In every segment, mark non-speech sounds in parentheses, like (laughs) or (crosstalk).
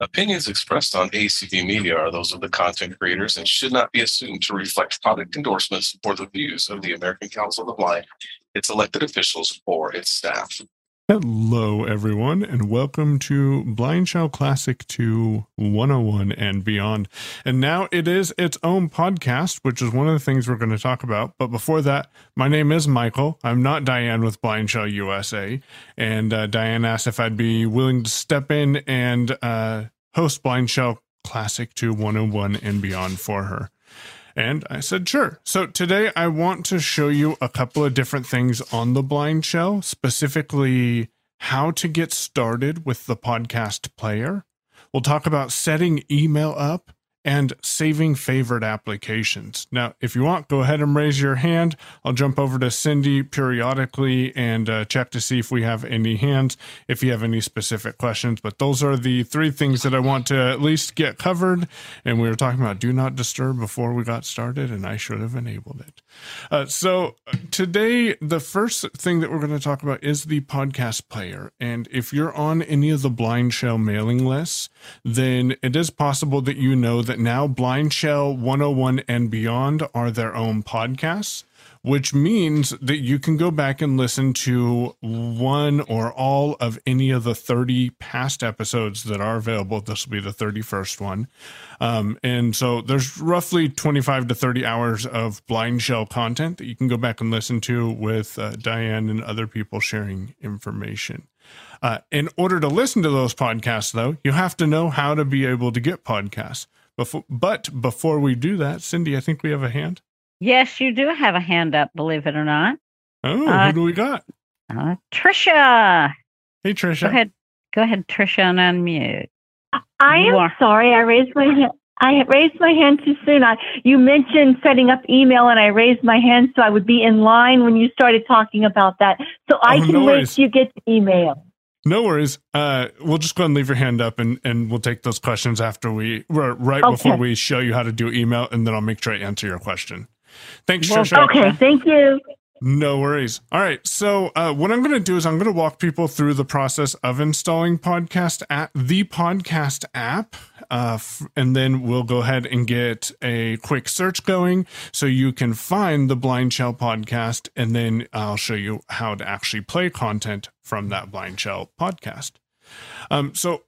Opinions expressed on ACB Media are those of the content creators and should not be assumed to reflect product endorsements or the views of the American Council of the Blind, its elected officials, or its staff. Hello, everyone, and welcome to Blind Shell Classic 2 101 and beyond. And now it is its own podcast, which is one of the things we're going to talk about. But before that, my name is Michael. I'm not Diane with Blind Shell USA. And uh, Diane asked if I'd be willing to step in and uh, host Blind Shell Classic 2 101 and beyond for her. And I said, sure. So today I want to show you a couple of different things on the blind shell, specifically how to get started with the podcast player. We'll talk about setting email up and saving favorite applications. Now, if you want, go ahead and raise your hand. I'll jump over to Cindy periodically and uh, check to see if we have any hands, if you have any specific questions. But those are the three things that I want to at least get covered. And we were talking about do not disturb before we got started, and I should have enabled it. Uh, so today, the first thing that we're going to talk about is the podcast player. And if you're on any of the Blind Shell mailing lists, then it is possible that you know that now Blind Shell 101 and Beyond are their own podcasts, which means that you can go back and listen to one or all of any of the 30 past episodes that are available. This will be the 31st one. Um, and so there's roughly 25 to 30 hours of Blind Shell content that you can go back and listen to with uh, Diane and other people sharing information. Uh, in order to listen to those podcasts, though, you have to know how to be able to get podcasts. Before, but before we do that, Cindy, I think we have a hand. Yes, you do have a hand up, believe it or not. Oh, Uh, who do we got? Uh, Trisha. Hey, Trisha. Go ahead. Go ahead, Trisha, and unmute. I You am are- sorry. I raised my hand. I raised my hand too soon. I, you mentioned setting up email, and I raised my hand so I would be in line when you started talking about that. So I Oh, can no wait till you get the email. No worries. Uh, we'll just go ahead and leave your hand up, and, and we'll take those questions after we right Okay. before we show you how to do email, and then I'll make sure I answer your question. Thanks, Well, Trisha. Okay, thank you. No worries. All right. So, uh, what I'm going to do is I'm going to walk people through the process of installing podcast at the podcast app. Uh, f- and then we'll go ahead and get a quick search going so you can find the Blind Shell podcast. And then I'll show you how to actually play content from that Blind Shell podcast. Um, so,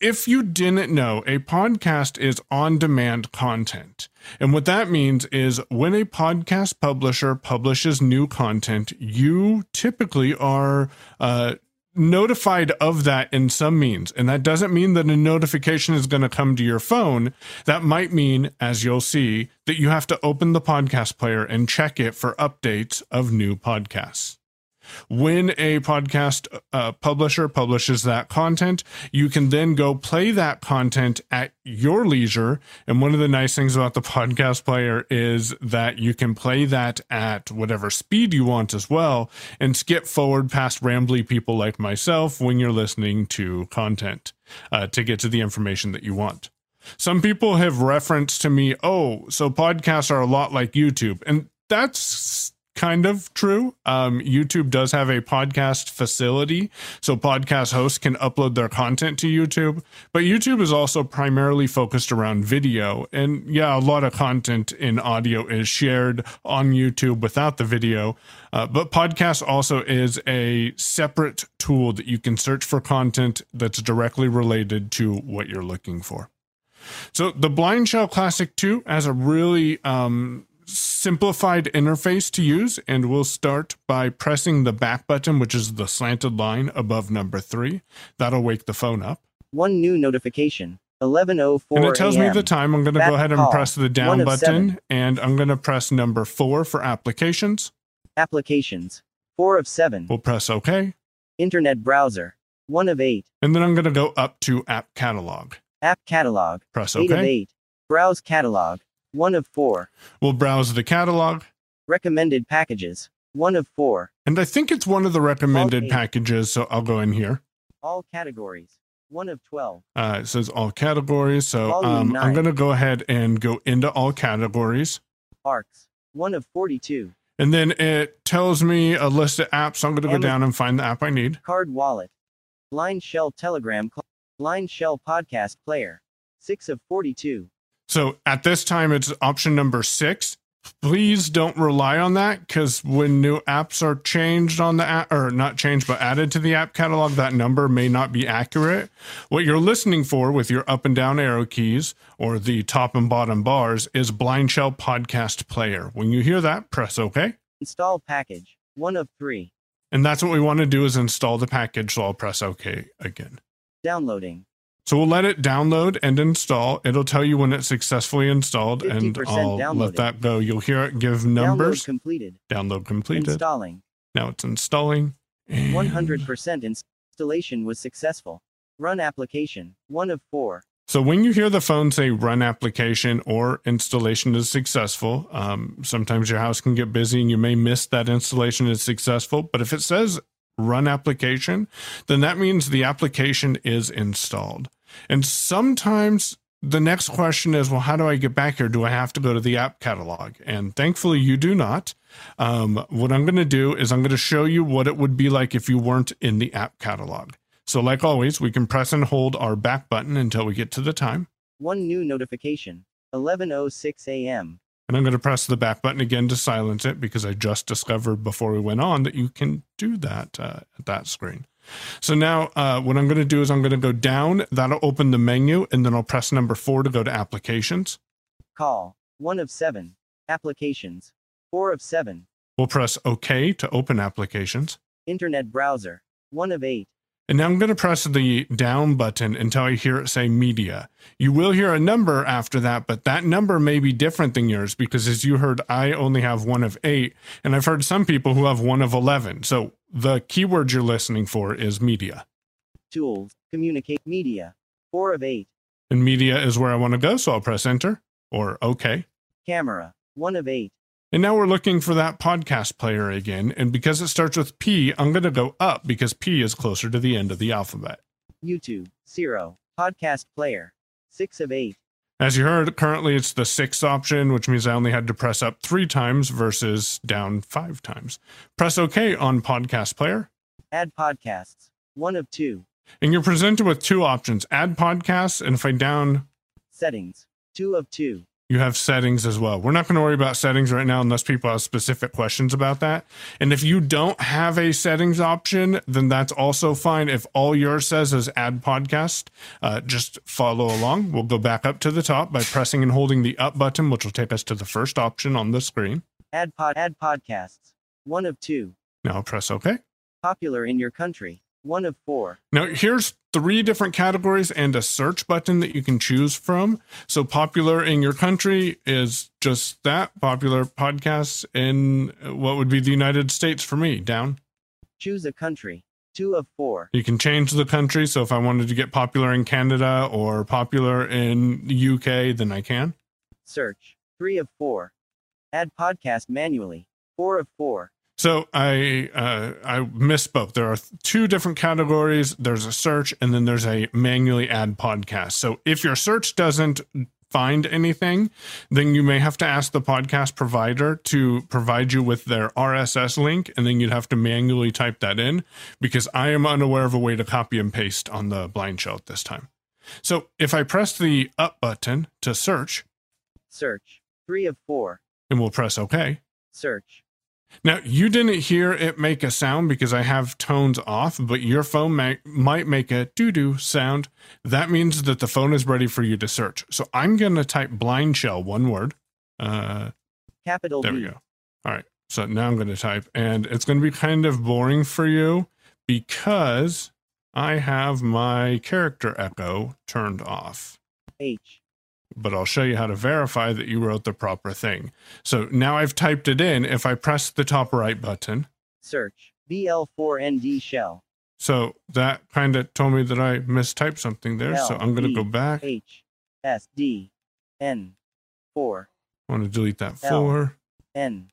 if you didn't know, a podcast is on demand content. And what that means is when a podcast publisher publishes new content, you typically are uh, notified of that in some means. And that doesn't mean that a notification is going to come to your phone. That might mean, as you'll see, that you have to open the podcast player and check it for updates of new podcasts. When a podcast uh, publisher publishes that content, you can then go play that content at your leisure. And one of the nice things about the podcast player is that you can play that at whatever speed you want as well and skip forward past rambly people like myself when you're listening to content uh, to get to the information that you want. Some people have referenced to me, oh, so podcasts are a lot like YouTube. And that's kind of true. Um, YouTube does have a podcast facility, so podcast hosts can upload their content to YouTube. But YouTube is also primarily focused around video. And yeah, a lot of content in audio is shared on YouTube without the video. Uh, but podcast also is a separate tool that you can search for content that's directly related to what you're looking for. So the Blind Shell Classic 2 has a really um, simplified interface to use, and we'll start by pressing the back button, which is the slanted line above number three. That'll wake the phone up. One new notification. 11:04 And it tells me the time. I'm going to go ahead and call. press the down button, seven. and I'm going to press number four for applications. Applications. 4 of 7. We'll press OK, Internet browser. 1 of 8. and then I'm going to go up to App Catalog. App catalog. Press OK. 8 of. 8. Browse catalog. 1 of 4. We'll browse the catalog, Recommended packages. 1 of 4. and I think it's one of the recommended packages, so I'll go in here. All categories. 1 of 12. Uh, it says all categories. So um, I'm going to go ahead and go into all categories. Arcs. 1 of 42. And then it tells me a list of apps. So I'm going to go Amazon. down and find the app I need. Card wallet. Blind shell telegram. Blind Shell Podcast Player. 6 of 42. So at this time, it's option number six. Please don't rely on that because when new apps are changed on the app, or not changed, but added to the app catalog, that number may not be accurate. What you're listening for with your up and down arrow keys or the top and bottom bars is Blind Shell Podcast Player. When you hear that, press OK. Install package. 1 of 3. And that's what we want to do is install the package. So I'll press OK again. Downloading. So we'll let it download and install. It'll tell you when it's successfully installed, and I'll let that go. You'll hear it give numbers. Download completed. Download completed. Installing. Now it's installing. 100% installation was successful. Run application. 1 of 4. So when you hear the phone say run application or installation is successful, um, sometimes your house can get busy and you may miss that installation is successful. But if it says run application, then that means the application is installed. And sometimes the next question is, well, how do I get back here? Do I have to go to the app catalog? And thankfully, you do not. Um, what I'm going to do is I'm going to show you what it would be like if you weren't in the app catalog. So, like always, we can press and hold our back button until we get to the time. 1 new notification. 11:06 a.m. And I'm going to press the back button again to silence it because I just discovered before we went on that you can do that uh, at that screen. So now uh, what I'm going to do is I'm going to go down. That'll open the menu, and then I'll press number four to go to applications. Call. 1 of 7. Applications. 4 of 7. We'll press OK to open applications. Internet browser. 1 of 8. And now I'm going to press the down button until I hear it say media. You will hear a number after that, but that number may be different than yours because, as you heard, I only have one of eight, and I've heard some people who have one of 11. So the keyword you're listening for is media. Tools. Communicate. Media. 4 of 8. And media is where I want to go, so I'll press enter or OK. Camera. 1 of 8. And now we're looking for that podcast player again. And because it starts with P, I'm going to go up because P is closer to the end of the alphabet. YouTube. 0. Podcast player. 6 of 8. As you heard, currently it's the sixth option, which means I only had to press up three times versus down five times. Press OK on Podcast Player, Add podcasts. 1 of 2. and you're presented with two options add podcasts, and if I down, Settings. 2 of 2. You have settings as well. We're not going to worry about settings right now unless people have specific questions about that. And if you don't have a settings option, then that's also fine. If all yours says is add podcast, uh, just follow along. We'll go back up to the top by pressing and holding the up button, which will take us to the first option on the screen. Add pod. Add podcasts. 1 of 2. Now press OK. Popular in your country. 1 of 4. Now, here's three different categories and a search button that you can choose from. So, popular in your country is just that popular podcasts in uh, what would be the United States for me, down. Choose a country. 2 of 4. You can change the country. So, if I wanted to get popular in Canada or popular in the UK, then I can. Search. 3 of 4. Add podcast manually. 4 of 4. So I uh, I misspoke. There are two different categories. There's a search, and then there's a manually add podcast. So if your search doesn't find anything, then you may have to ask the podcast provider to provide you with their RSS link, and then you'd have to manually type that in because I am unaware of a way to copy and paste on the blind shell at this time. So if I press the up button to search, Search. 3 of 4. and we'll press OK. Search. Now, you didn't hear it make a sound because I have tones off, but your phone may, might make a doo doo sound. That means that the phone is ready for you to search. So I'm going to type blind shell, one word. Uh, Capital there B. we go. All right. So now I'm going to type, and it's going to be kind of boring for you because I have my character echo turned off H. but I'll show you how to verify that you wrote the proper thing. So now I've typed it in. If I press the top right button, Search. BL4ND shell. so that kind of told me that I mistyped something there. So I'm going to go back. I H. S. D. N. 4. want to delete that L. four N.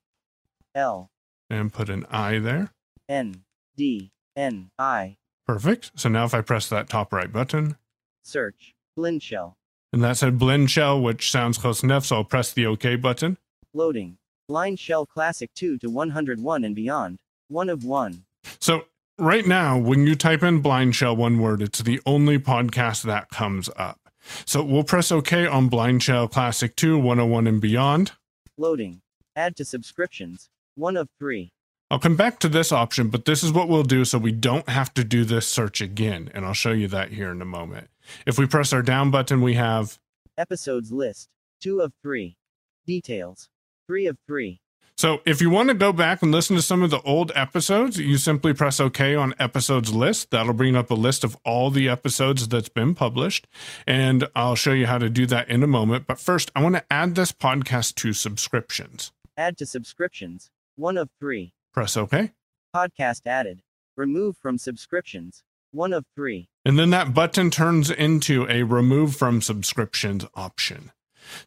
L. and put an I there. N. D. N. I. Perfect. So now if I press that top right button, Search. Blend shell. And that said blend shell, which sounds close enough, so I'll press the OK button. Loading. Blind shell classic 2 to 101 and beyond. 1 of 1. So right now, when you type in Blind Shell one word, it's the only podcast that comes up. So we'll press OK on Blind Shell Classic 2, 101 and beyond. Loading. Add to subscriptions. One of three. I'll come back to this option, but this is what we'll do so we don't have to do this search again. And I'll show you that here in a moment. If we press our down button, we have Episodes list. Two of three. Details. Three of three. So if you want to go back and listen to some of the old episodes, you simply press OK on episodes list. That'll bring up a list of all the episodes that's been published. And I'll show you how to do that in a moment. But first, I want to add this podcast to subscriptions. Add to subscriptions. One of three. Press OK. Podcast added. Remove from subscriptions. One of three. And then that button turns into a remove from subscriptions option.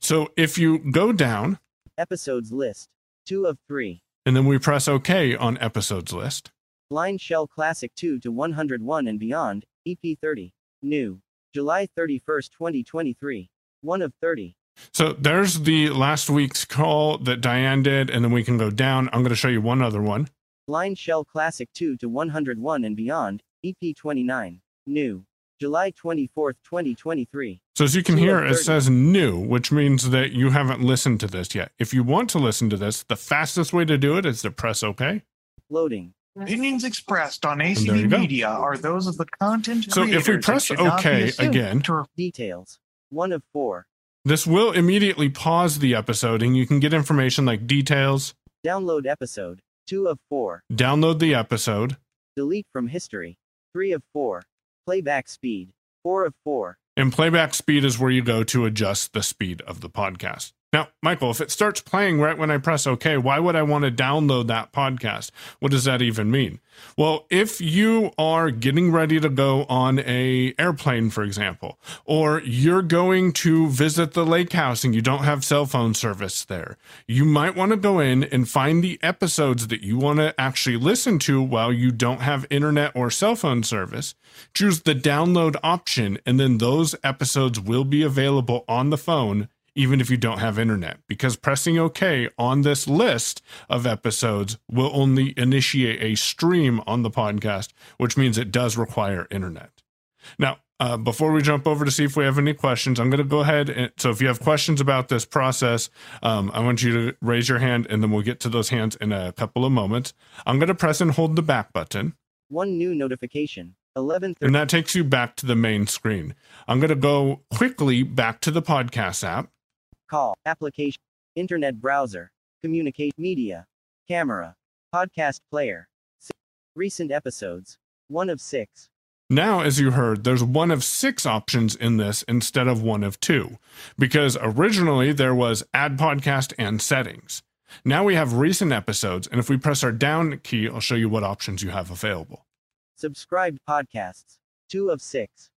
So if you go down Episodes list. Two of three. and then we press OK on episodes list, Blind Shell Classic 2 to 101 and Beyond, EP 30. New. July 31st, 2023. One of 30. So there's the last week's call that Diane did, and then we can go down. I'm going to show you one other one. Blind Shell Classic 2 to 101 and Beyond, EP 29. New. July 24th, 2023. So as you can hear, it says new, which means that you haven't listened to this yet. If you want to listen to this, the fastest way to do it is to press OK. Loading. Opinions expressed on there ACB. Media are those of the content So if we press should not be OK again, to Details. One of four. this will immediately pause the episode, and you can get information like details, Download episode. Two of four. download the episode, Delete from history. Three of four. Playback speed. Four of four. and playback speed is where you go to adjust the speed of the podcast. Now, Michael, if it starts playing right when I press OK, why would I want to download that podcast? What does that even mean? Well, if you are getting ready to go on a airplane, for example, or you're going to visit the lake house and you don't have cell phone service there, you might want to go in and find the episodes that you want to actually listen to while you don't have internet or cell phone service. Choose the download option, and then those episodes will be available on the phone even if you don't have internet, because pressing OK on this list of episodes will only initiate a stream on the podcast, which means it does require internet. Now, uh, before we jump over to see if we have any questions, I'm going to go ahead and so if you have questions about this process, um, I want you to raise your hand and then we'll get to those hands in a couple of moments. I'm going to press and hold the back button. One new notification. 11 And that takes you back to the main screen. I'm going to go quickly back to the podcast app. Call. Application. Internet browser. Communicate. Media. Camera. Podcast player. Recent episodes. One of six. Now, as you heard, there's one of six options in this instead of one of two, because originally there was add podcast and settings. Now we have recent episodes, and if we press our down key, I'll show you what options you have available. Subscribed podcasts. Two of six.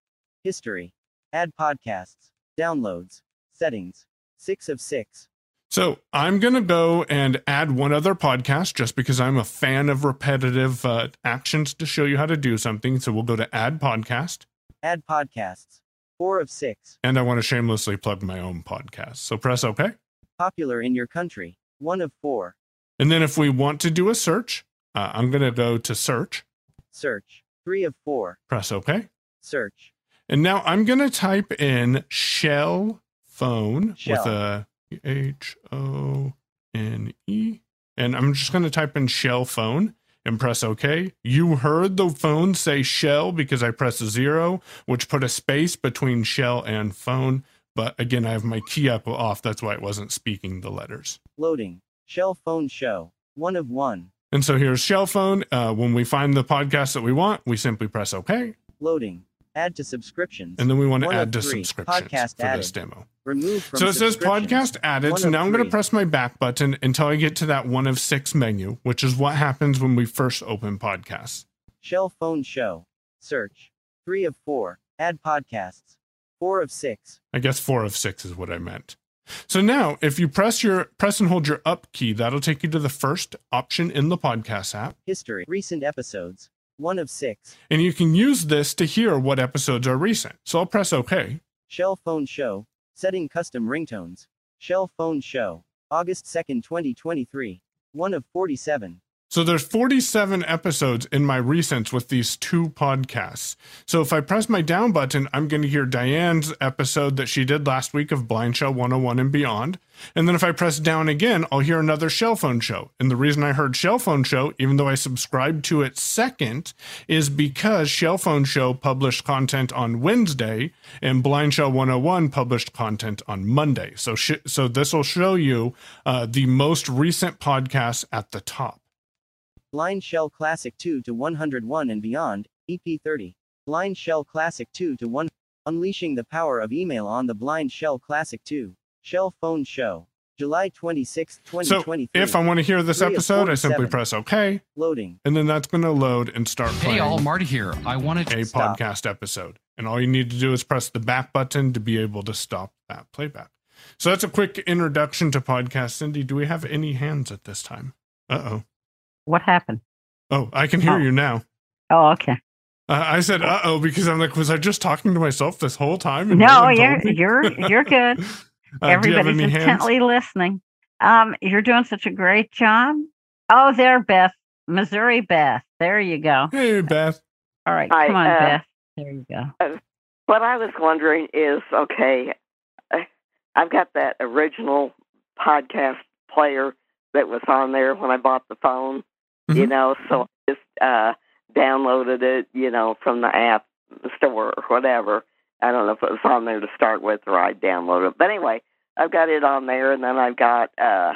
History. Add podcasts. Downloads. Settings. Six of six. So I'm going to go and add one other podcast just because I'm a fan of repetitive uh, actions to show you how to do something. So we'll go to add podcast, Add podcasts. Four of six. and I want to shamelessly plug my own podcast. So press OK. Popular in your country. One of four. And then if we want to do a search, uh, I'm going to go to search, Search. Three of four. press OK. Search. And now I'm going to type in shell phone with a H O N E. And I'm just going to type in shell phone and press OK. You heard the phone say shell because I pressed zero, which put a space between shell and phone. But again, I have my key echo off. That's why it wasn't speaking the letters. Loading. Shell phone show. One of one. And so here's shell phone. Uh, when we find the podcast that we want, we simply press OK. Loading. Add to subscriptions. And then we want to add to three. subscriptions Podcast for added. this demo. Remove from So it says podcast added. So now I'm going to press my back button until I get to that one of six menu, which is what happens when we first open podcasts. Shell phone show. Search. Three of four. Add podcasts. Four of six. I guess four of six is what I meant. So now, if you press your press and hold your up key, that'll take you to the first option in the podcast app, History. Recent episodes. One of six. and you can use this to hear what episodes are recent. So I'll press OK. Shell phone show. Setting custom ringtones. Shell phone show. August 2nd, 2023. One of 47. So there's 47 episodes in my recents with these two podcasts. So if I press my down button, I'm going to hear Diane's episode that she did last week of Blind Shell 101 and beyond. And then if I press down again, I'll hear another Shell Phone Show. And the reason I heard Shell Phone Show, even though I subscribed to it second, is because Shell Phone Show published content on Wednesday and Blind Shell 101 published content on Monday. So sh- so this will show you uh, the most recent podcasts at the top. Blind Shell Classic 2 to 101 and Beyond, EP30. Blind Shell Classic 2 to 1. Unleashing the Power of Email on the Blind Shell Classic 2. Shell Phone Show. July 26, So if I want to hear this episode, I simply press OK, Loading. and then that's going to load and start playing. Hey, playing all, Marty here. I wanted to a Stop. podcast episode. And all you need to do is press the back button to be able to stop that playback. So that's a quick introduction to podcast. Cindy, do we have any hands at this time? Uh oh. What happened? Oh, I can hear Oh. you now. Oh, okay. Uh, I said uh oh because I'm like, was I just talking to myself this whole time? and No, you're you're you're good. (laughs) Uh, do you have Everybody's any hands? intently listening. Um, you're doing such a great job. Oh, there, Beth, Missouri Beth. There you go. Hey, Beth. All right, Hi, come on, uh, Beth. There you go. What I was wondering is okay, I've got that original podcast player that was on there when I bought the phone, you Mhm. know, so I just uh, downloaded it, you know, from the app store or whatever. I don't know if it was on there to start with or I downloaded it. But anyway, I've got it on there, and then I've got uh,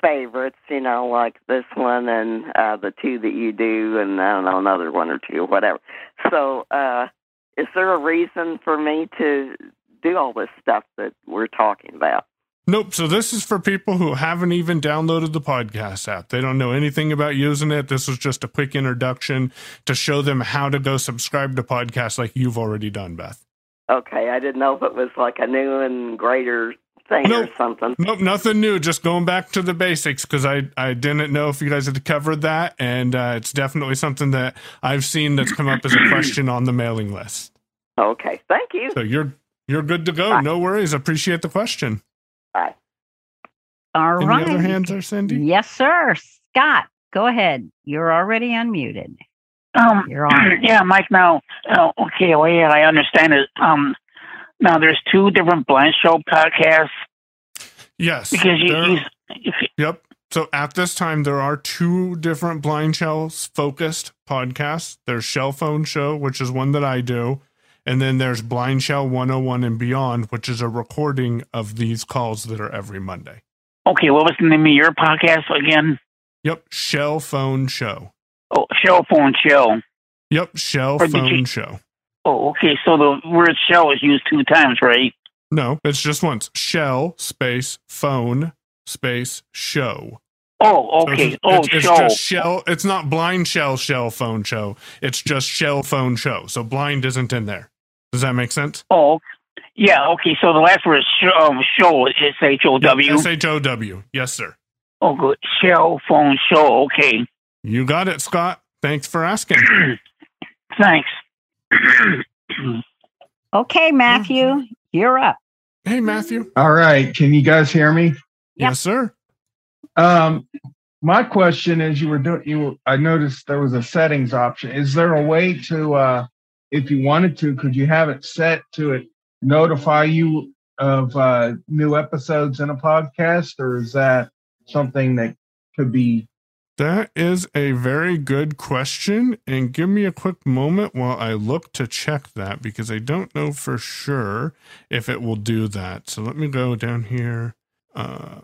favorites, you know, like this one and uh, the two that you do, and I don't know, another one or two, whatever. So, uh, is there a reason for me to do all this stuff that we're talking about? Nope. So this is for people who haven't even downloaded the podcast app. They don't know anything about using it. This was just a quick introduction to show them how to go subscribe to podcasts like you've already done, Beth. Okay, I didn't know if it was like a new and greater thing Nope. or something. Nope, nothing new. Just going back to the basics because I I didn't know if you guys had covered that, and uh, it's definitely something that I've seen that's come up as a question on the mailing list. Okay, thank you. So you're you're good to go. Bye. No worries. Appreciate the question. Bye. All Any right. other hands there, Cindy? Yes, sir. Scott, go ahead. You're already unmuted. Um, You're on. (clears throat) yeah, Mike. Now, uh, okay, well, yeah, I understand it. Um, now there's two different blind show podcasts Yes. because you, there- you you- Yep. So at this time, there are two different blind shells focused podcasts. There's Shell Phone Show, which is one that I do. And then there's Blind Shell 101 and Beyond, which is a recording of these calls that are every Monday. Okay, what was the name of your podcast again? Yep. Shell Phone Show. Oh, Shell Phone Show. Yep. Shell Or Phone you- Show. Oh, okay, so the word "shell" is used two times, right? No, it's just once. Shell space phone space show. Oh, So okay. It's, oh, it's, it's show. just shell. It's not blind shell shell phone show. It's just shell phone show. So blind isn't in there. Does that make sense? Oh, yeah. Okay, so the last word is sh- um, "show" is H O W. S H O W. Yes, sir. Oh, good. Shell Phone Show. Okay, You got it, Scott. Thanks for asking. (clears throat) thanks. (clears throat) Okay, Matthew, you're up. Hey, Matthew. All right. Can you guys hear me? Yeah. Yes, sir. Um, my question is, you were doing. You, were, I noticed there was a settings option. Is there a way to, uh, if you wanted to, could you have it set to it notify you of uh, new episodes in a podcast, or is that something that could be? That is a very good question. And give me a quick moment while I look to check that because I don't know for sure if it will do that. So let me go down here. Uh,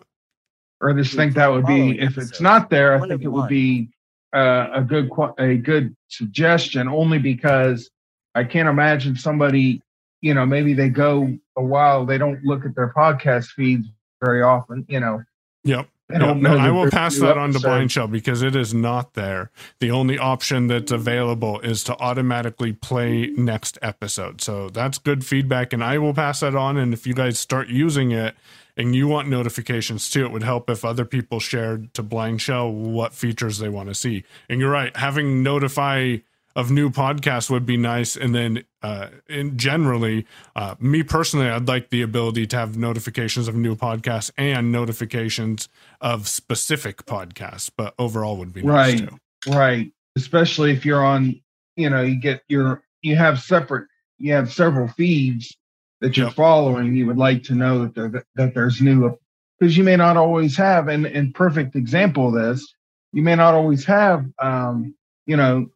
Or I just think that would be, if it's not there, I think it would be uh, a good a good suggestion. Only because I can't imagine somebody, you know, maybe they go a while, they don't look at their podcast feeds very often. You know, yep. No, no. I will pass that on to. Blind Shell because it is not there. The only option that's available is to automatically play next episode. So that's good feedback, and I will pass that on. And if you guys start using it and you want notifications too, it would help if other people shared to Blind Shell what features they want to see. And you're right, having notify of new podcasts would be nice. And then, uh, in generally, uh, me personally, I'd like the ability to have notifications of new podcasts and notifications of specific podcasts. But overall, would be nice Right. too. Right. Especially if you're on, you know, you get your, you have separate, you have several feeds that you're Yep. following. You would like to know that there, that there's new, because you may not always have, and, and perfect example of this, you may not always have, um, you know,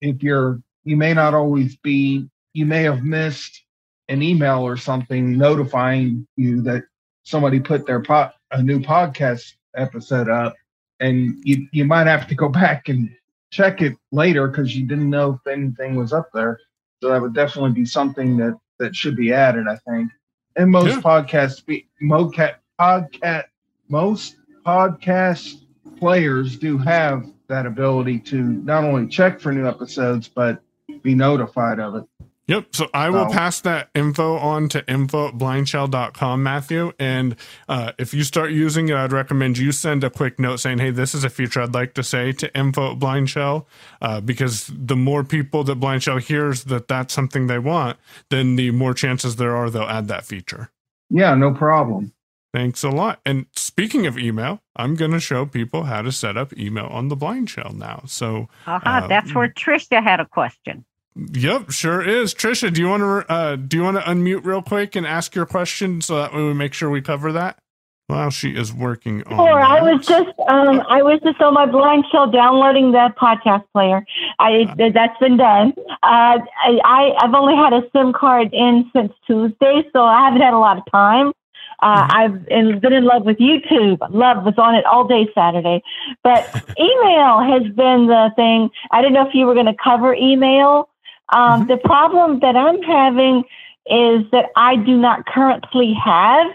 if you're, you may not always be, you may have missed an email or something notifying you that somebody put their pot, a new podcast episode up and you you might have to go (laughs) back and check it later because you didn't know if anything was up there. So that would definitely be something that that should be added, I think. And most Yeah. podcasts, be mocat podcast, most podcast players do have that ability to not only check for new episodes but be notified of it. Yep. So I will pass that info on to info at blindshell.com, Matthew. And uh, if you start using it, I'd recommend you send a quick note saying, hey, this is a feature I'd like to say to info at blindshell. Uh, because the more people that blindshell hears that that's something they want, then the more chances there are they'll add that feature. Yeah, no problem. Thanks a lot. And speaking of email, I'm going to show people how to set up email on the blind shell now. So, Aha, Uh, that's where Tricia had a question. Yep, sure is. Trisha, do you want to uh, do you want to unmute real quick and ask your question so that way we make sure we cover that? While she is working on. Sure, I was just um, I was just on my blind shell downloading the podcast player. I that's been done. Uh, I, I I've only had a SIM card in since Tuesday, so I haven't had a lot of time. Uh, I've and been in love with YouTube. Love was on it all day Saturday, but (laughs) email has been the thing. I didn't know if you were going to cover email. Um, The problem that I'm having is that I do not currently have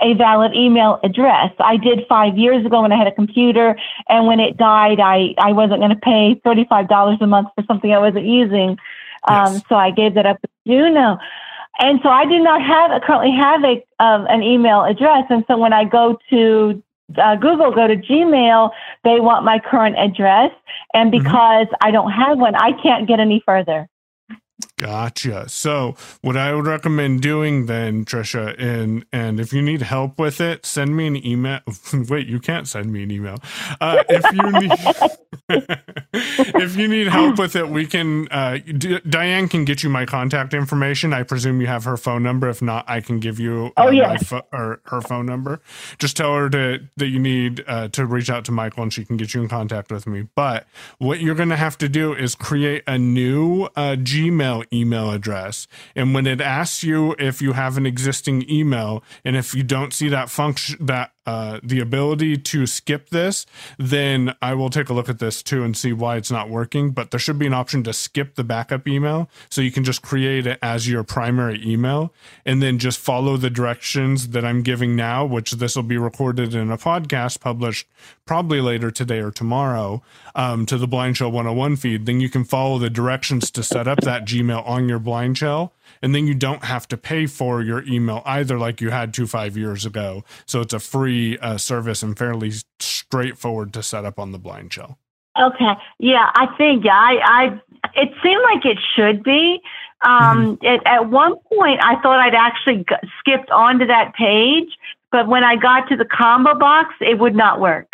a valid email address. I did five years ago when I had a computer, and when it died, I, I wasn't going to pay $35 a month for something I wasn't using. Um, Yes. So I gave that up to Juno. And so I do not have currently have a um, an email address. And so when I go to uh, Google, go to Gmail, they want my current address. And Mhm. because I don't have one, I can't get any further. Gotcha. So, what I would recommend doing then, Trisha, and and if you need help with it, send me an email. (laughs) Wait, you can't send me an email. Uh, if you need (laughs) (laughs) if you need help with it, we can. Uh, D- Diane can get you my contact information. I presume you have her phone number. If not, I can give you uh, Oh, yeah. my pho- or her phone number. Just tell her to that you need uh, to reach out to Michael, and she can get you in contact with me. But what you're going to have to do is create a new uh, Gmail email address. And when it asks you if you have an existing email, and if you don't see that function, that uh, the ability to skip this, then I will take a look at this too and see why it's not working. But there should be an option to skip the backup email. So you can just create it as your primary email and then just follow the directions that I'm giving now, which this will be recorded in a podcast published probably later today or tomorrow um, to the Blind Shell 101 feed. Then you can follow the directions to set up that Gmail on your Blind Shell. And then you don't have to pay for your email either, like you had to five years ago. So it's a free uh, service and fairly straightforward to set up on the Blind Shell. Okay. Yeah, I think yeah, I, I it seemed like it should be. Um, it, at one point, I thought I'd actually g- skipped onto that page, but when I got to the combo box, it would not work.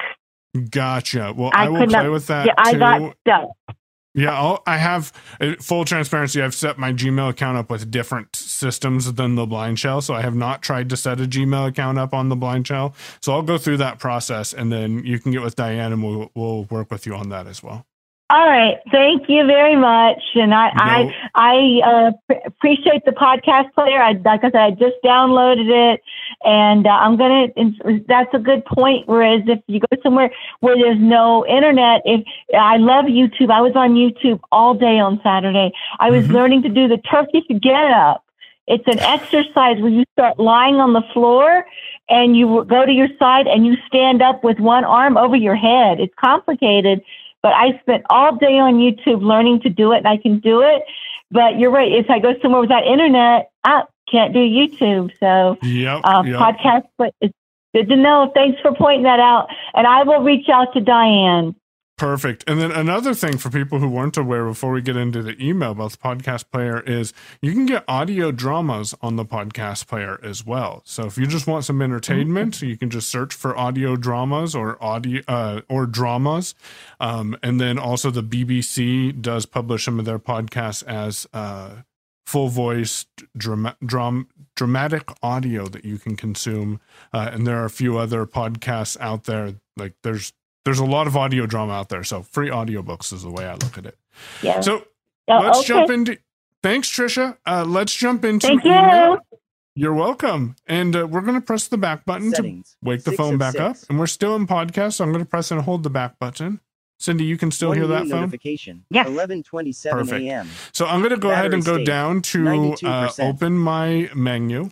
Gotcha. Well, I I, will play not- with that yeah, I got stuck. Yeah, I'll, I have uh, full transparency. I've set my Gmail account up with different systems than the Blind Shell, so I have not tried to set a Gmail account up on the Blind Shell. So I'll go through that process, and then you can get with Diane, and we'll we'll work with you on that as well. All right. Thank you very much. And I, No. I, I uh, pr- appreciate the podcast player. I, like I said, I just downloaded it and uh, I'm going to, that's a good point. Whereas if you go somewhere where there's no internet, if I love YouTube, I was on YouTube all day on Saturday. I was Mhm. learning to do the Turkish get up. It's an exercise where you start lying on the floor and you go to your side and you stand up with one arm over your head. It's complicated, but I spent all day on YouTube learning to do it and I can do it. But you're right. If I go somewhere without internet, I can't do YouTube. So, Yep. uh, yep. podcast, but it's good to know. Thanks for pointing that out. And I will reach out to Diane. Perfect. And then another thing for people who weren't aware before we get into the email about the podcast player is you can get audio dramas on the podcast player as well. So if you just want some entertainment, you can just search for audio dramas or audio uh, or dramas. Um, and then also the BBC does publish some of their podcasts as uh, full voice drama, dram, dramatic audio that you can consume. Uh, and there are a few other podcasts out there. Like there's there's a lot of audio drama out there. So free audiobooks is the way I look at it. Yeah. So Oh, let's okay. jump into. Thanks, Trisha. Uh, let's jump into. Thank email. you. You're welcome. And uh, we're going to press the back button Settings. to wake the Six phone of back up. And we're still in podcast. So I'm going to press and hold the back button. Cindy, you can still hear that phone. notification. Yes. 11:27 Perfect. a.m. So I'm going to go ahead and go state, down to uh, open my menu.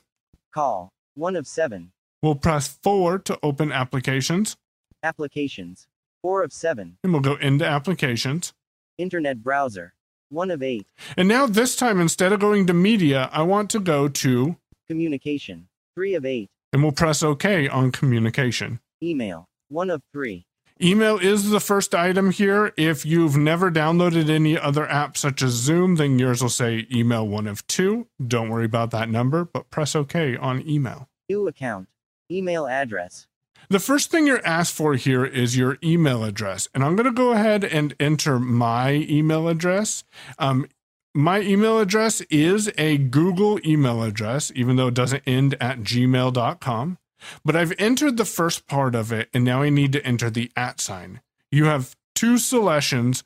Call. One of seven. We'll press four to open applications. Applications. Four of seven. And we'll go into applications. Internet browser. One of eight. And now this time, instead of going to media, I want to go to, Communication. Three of eight. and we'll press OK on communication. Email. One of three. Email is the first item here. If you've never downloaded any other app such as Zoom, then yours will say email one of two. Don't worry about that number, but press OK on email. New account. Email address. The first thing you're asked for here is your email address. And I'm going to go ahead and enter my email address. Um, my email address is a Google email address, even though it doesn't end at gmail.com. But I've entered the first part of it, and now I need to enter the at sign. You have two selections.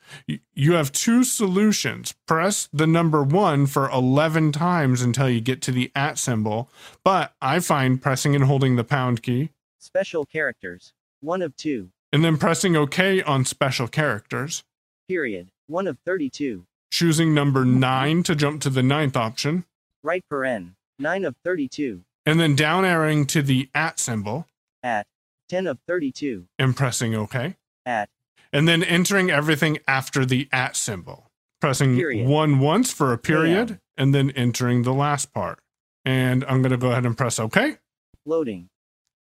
You- have two solutions. Press the number one for 11 times until you get to the at symbol. But I find pressing and holding the pound key Special characters. One of two. and then pressing OK on special characters, Period. One of 32. choosing number nine to jump to the ninth option, Right paren. Nine of 32. and then down arrowing to the at symbol At. 10 of 32. and pressing OK, At. and then entering everything after the at symbol, pressing Period. one once for a period, Damn. and then entering the last part. And I'm going to go ahead and press OK, Loading.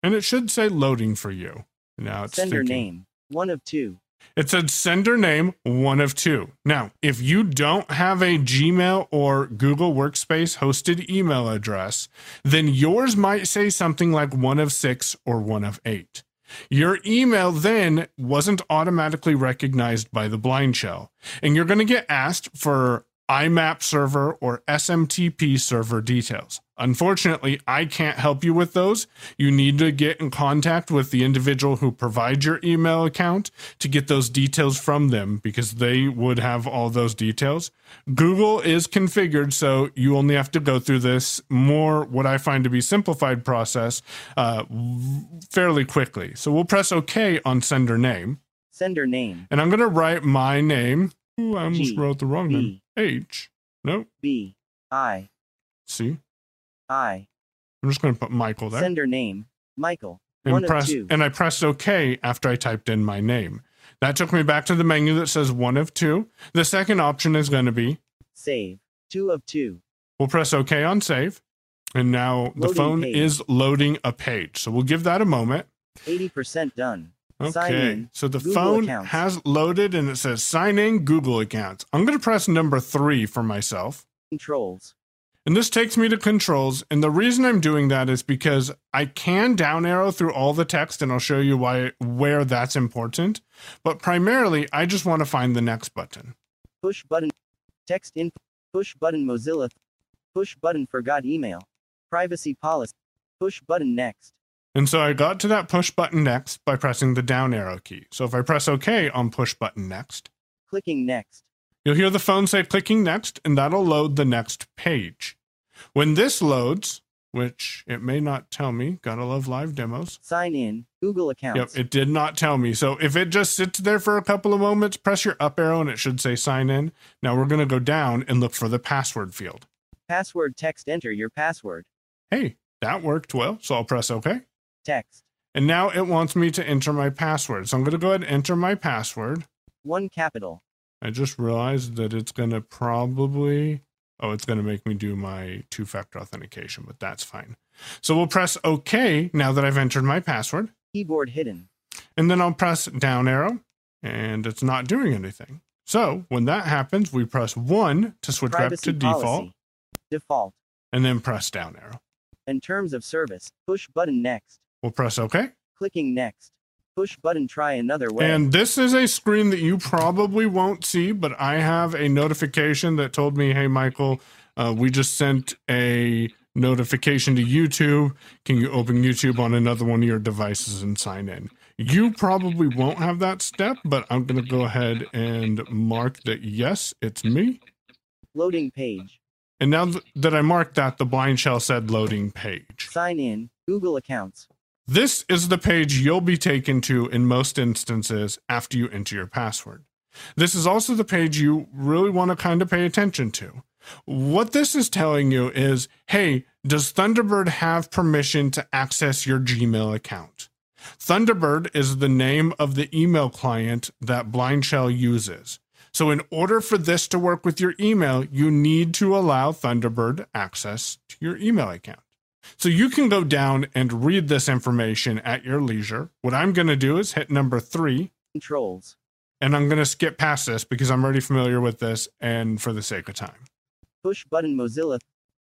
And it should say loading for you. Now it's Sender thinking. name. One of two. It said sender name one of two. Now, if you don't have a Gmail or Google Workspace hosted email address, then yours might say something like one of six or one of eight. Your email then wasn't automatically recognized by the blind shell, and you're going to get asked for IMAP server or SMTP server details. Unfortunately, I can't help you with those. You need to get in contact with the individual who provides your email account to get those details from them because they would have all those details. Google is configured so you only have to go through this more what I find to be simplified process uh, fairly quickly. So we'll press OK on sender name, Sender name. and I'm going to write my name. Ooh, I almost G, wrote the wrong name. H. Nope. B. I. See, I. I'm just going to put Michael there. Sender name. Michael. and press and I pressed OK after I typed in my name. That took me back to the menu that says one of two. The second option is going to be Save. Two of two. we'll press OK on save. And now the Loading phone page. is loading a page. So we'll give that a moment. 80% done. Okay. in. So the Google phone accounts. has loaded and it says sign in Google accounts. I'm going to press number three for myself. Controls. And this takes me to controls. And the reason I'm doing that is because I can down arrow through all the text and I'll show you why where that's important. But primarily, I just want to find the next button. Push button. Text in. Push button Mozilla. Push button forgot email. Privacy policy. Push button next. And so I got to that push button next by pressing the down arrow key. So if I press OK on push button next, Clicking next. you'll hear the phone say clicking next, and that'll load the next page. When this loads, which it may not tell me, gotta love live demos. Sign in. Google account. Yep, it did not tell me. So if it just sits there for a couple of moments, press your up arrow and it should say sign in. Now we're going to go down and look for the password field. Password text. Enter your password. Hey, that worked well. So I'll press OK. Text. And now it wants me to enter my password. So I'm going to go ahead and enter my password. One capital. I just realized that it's going to probably, oh, it's going to make me do my two factor authentication, but that's fine. So we'll press OK now that I've entered my password. Keyboard hidden. And then I'll press down arrow and it's not doing anything. So when that happens, we press one to switch back to default policy. Default. and then press down arrow. In terms of service. Push button next. We'll press OK. Clicking next. Push button try another way. And this is a screen that you probably won't see, but I have a notification that told me, hey, Michael, uh, we just sent a notification to YouTube. Can you open YouTube on another one of your devices and sign in? You probably won't have that step, but I'm going to go ahead and mark that yes, it's me. Loading page. And now th- that I marked that, the blind shell said loading page. Sign in. Google accounts. This is the page you'll be taken to in most instances after you enter your password. This is also the page you really want to kind of pay attention to. What this is telling you is hey, does Thunderbird have permission to access your Gmail account? Thunderbird is the name of the email client that Blindshell uses. So, in order for this to work with your email, you need to allow Thunderbird access to your email account. So, you can go down and read this information at your leisure. What I'm going to do is hit number three, Controls. and I'm going to skip past this because I'm already familiar with this and for the sake of time. Push button Mozilla.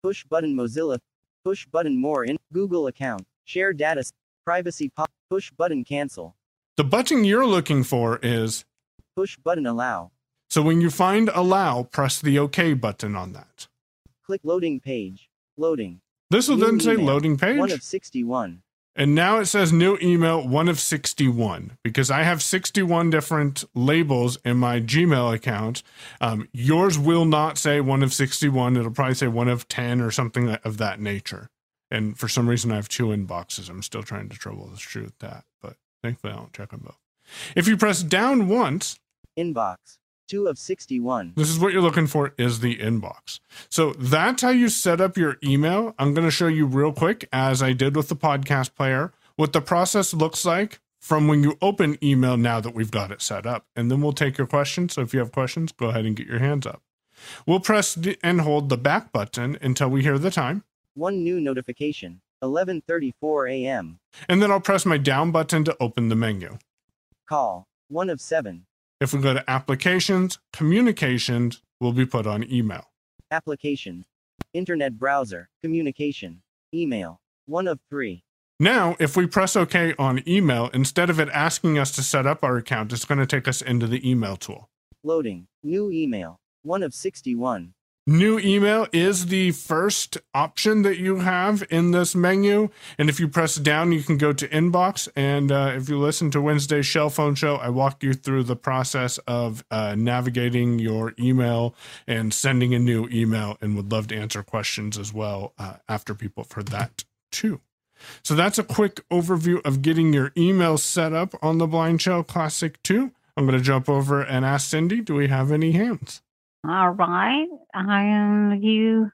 Push button Mozilla. Push button more in Google account. Share data. Privacy pop. Push button cancel. The button you're looking for is Push button allow. so when you find allow, press the OK button on that. Click loading page. Loading. This will New then say email. loading page. One of 61. And now it says new email, one of 61, because I have 61 different labels in my Gmail account. Um, yours will not say one of 61. It'll probably say one of 10 or something of that nature. And for some reason, I have two inboxes. I'm still trying to trouble through that, but thankfully, I don't check them both. If you press down once, Inbox. 2 of 61. this is what you're looking for is the inbox. So that's how you set up your email. I'm going to show you real quick as I did with the podcast player what the process looks like from when you open email now that we've got it set up. And then we'll take your questions. So if you have questions, go ahead and get your hands up. We'll press and hold the back button until we hear the time. One new notification. 11:34 a.m. And then I'll press my down button to open the menu. Call. 1 of 7. If we go to applications, communications will be put on email. Application. Internet browser. Communication. Email. 1 of 3. Now, if we press OK on email, instead of it asking us to set up our account, it's going to take us into the email tool. Loading. New email. 1 of 61. New email is the first option that you have in this menu. And if you press down, you can go to inbox. And uh, if you listen to Wednesday's Shell Phone Show, I walk you through the process of uh, navigating your email and sending a new email, and would love to answer questions as well uh, after people have heard that too. So that's a quick overview of getting your email set up on the Blind Shell Classic 2. I'm going to jump over and ask Cindy, do we have any hands? All right. I am you.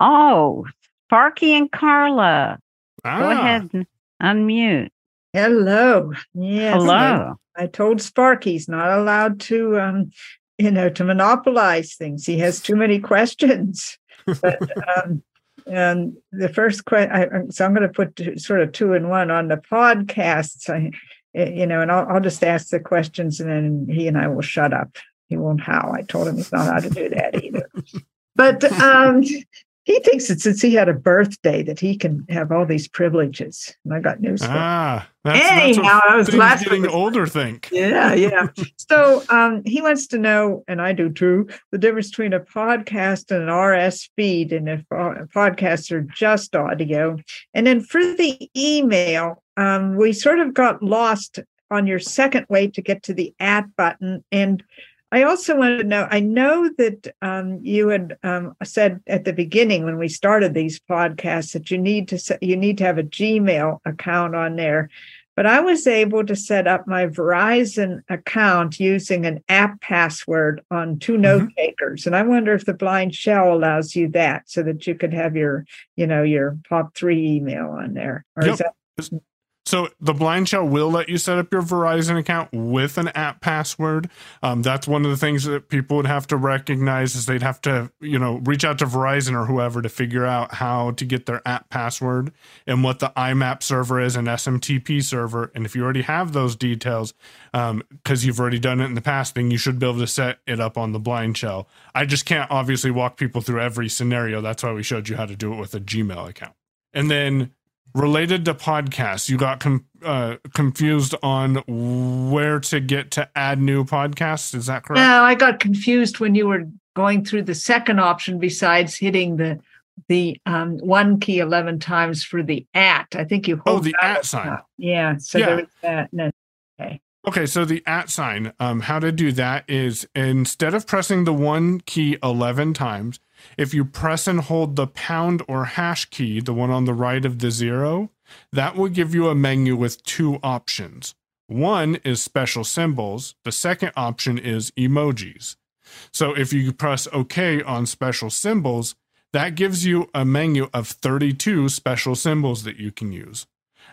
Oh, Sparky and Carla. Go Ah, ahead and unmute. Hello. Yes. Hello. I told Spark he's not allowed to, um, you know, to monopolize things. He has too many questions. But um, and the first question, so I'm going to put two, sort of two in one on the podcasts. I, eh, you know, and I'll, I'll just ask the questions, and then he and I will shut up. He won't howl. I told him he's not allowed to do that either. But um, he thinks that since he had a birthday that he can have all these privileges. And I got news. Ah, that's, Anyhow, that's I was laughing getting older think. Yeah, yeah. so um, he wants to know, and I do too, the difference between a podcast and an RSS feed, and if uh, podcasts are just audio. And then for the email, um, we sort of got lost on your second way to get to the at button. And I also wanted to know I know that um, you had um, said at the beginning when we started these podcasts that you need to you need to have a Gmail account on there. But I was able to set up my Verizon account using an app password on two note takers. And I wonder if the blind shell allows you that so that you could have your, you know, your pop three email on there. Or is Yep. that So the blind shell will let you set up your Verizon account with an app password. Um, that's one of the things that people would have to recognize is they'd have to, you know, reach out to Verizon or whoever to figure out how to get their app password and what the IMAP server is, and SMTP server. And if you already have those details, because you've already done it in the past, then you should be able to set it up on the blind shell. I just can't obviously walk people through every scenario. That's why we showed you how to do it with a Gmail account. And then related to podcasts, you got com- uh, confused on where to get to add new podcasts. Is that correct? No, I got confused when you were going through the second option besides hitting the the um, one key 11 times for the at. I think you Oh, the at sign. up. Yeah. So Yeah. there was that. No, okay. Okay, so the at sign, um, how to do that is instead of pressing the one key 11 times, if you press and hold the pound or hash key, the one on the right of the zero, that will give you a menu with two options. One is special symbols, the second option is emojis. So if you press OK on special symbols, that gives you a menu of 32 special symbols that you can use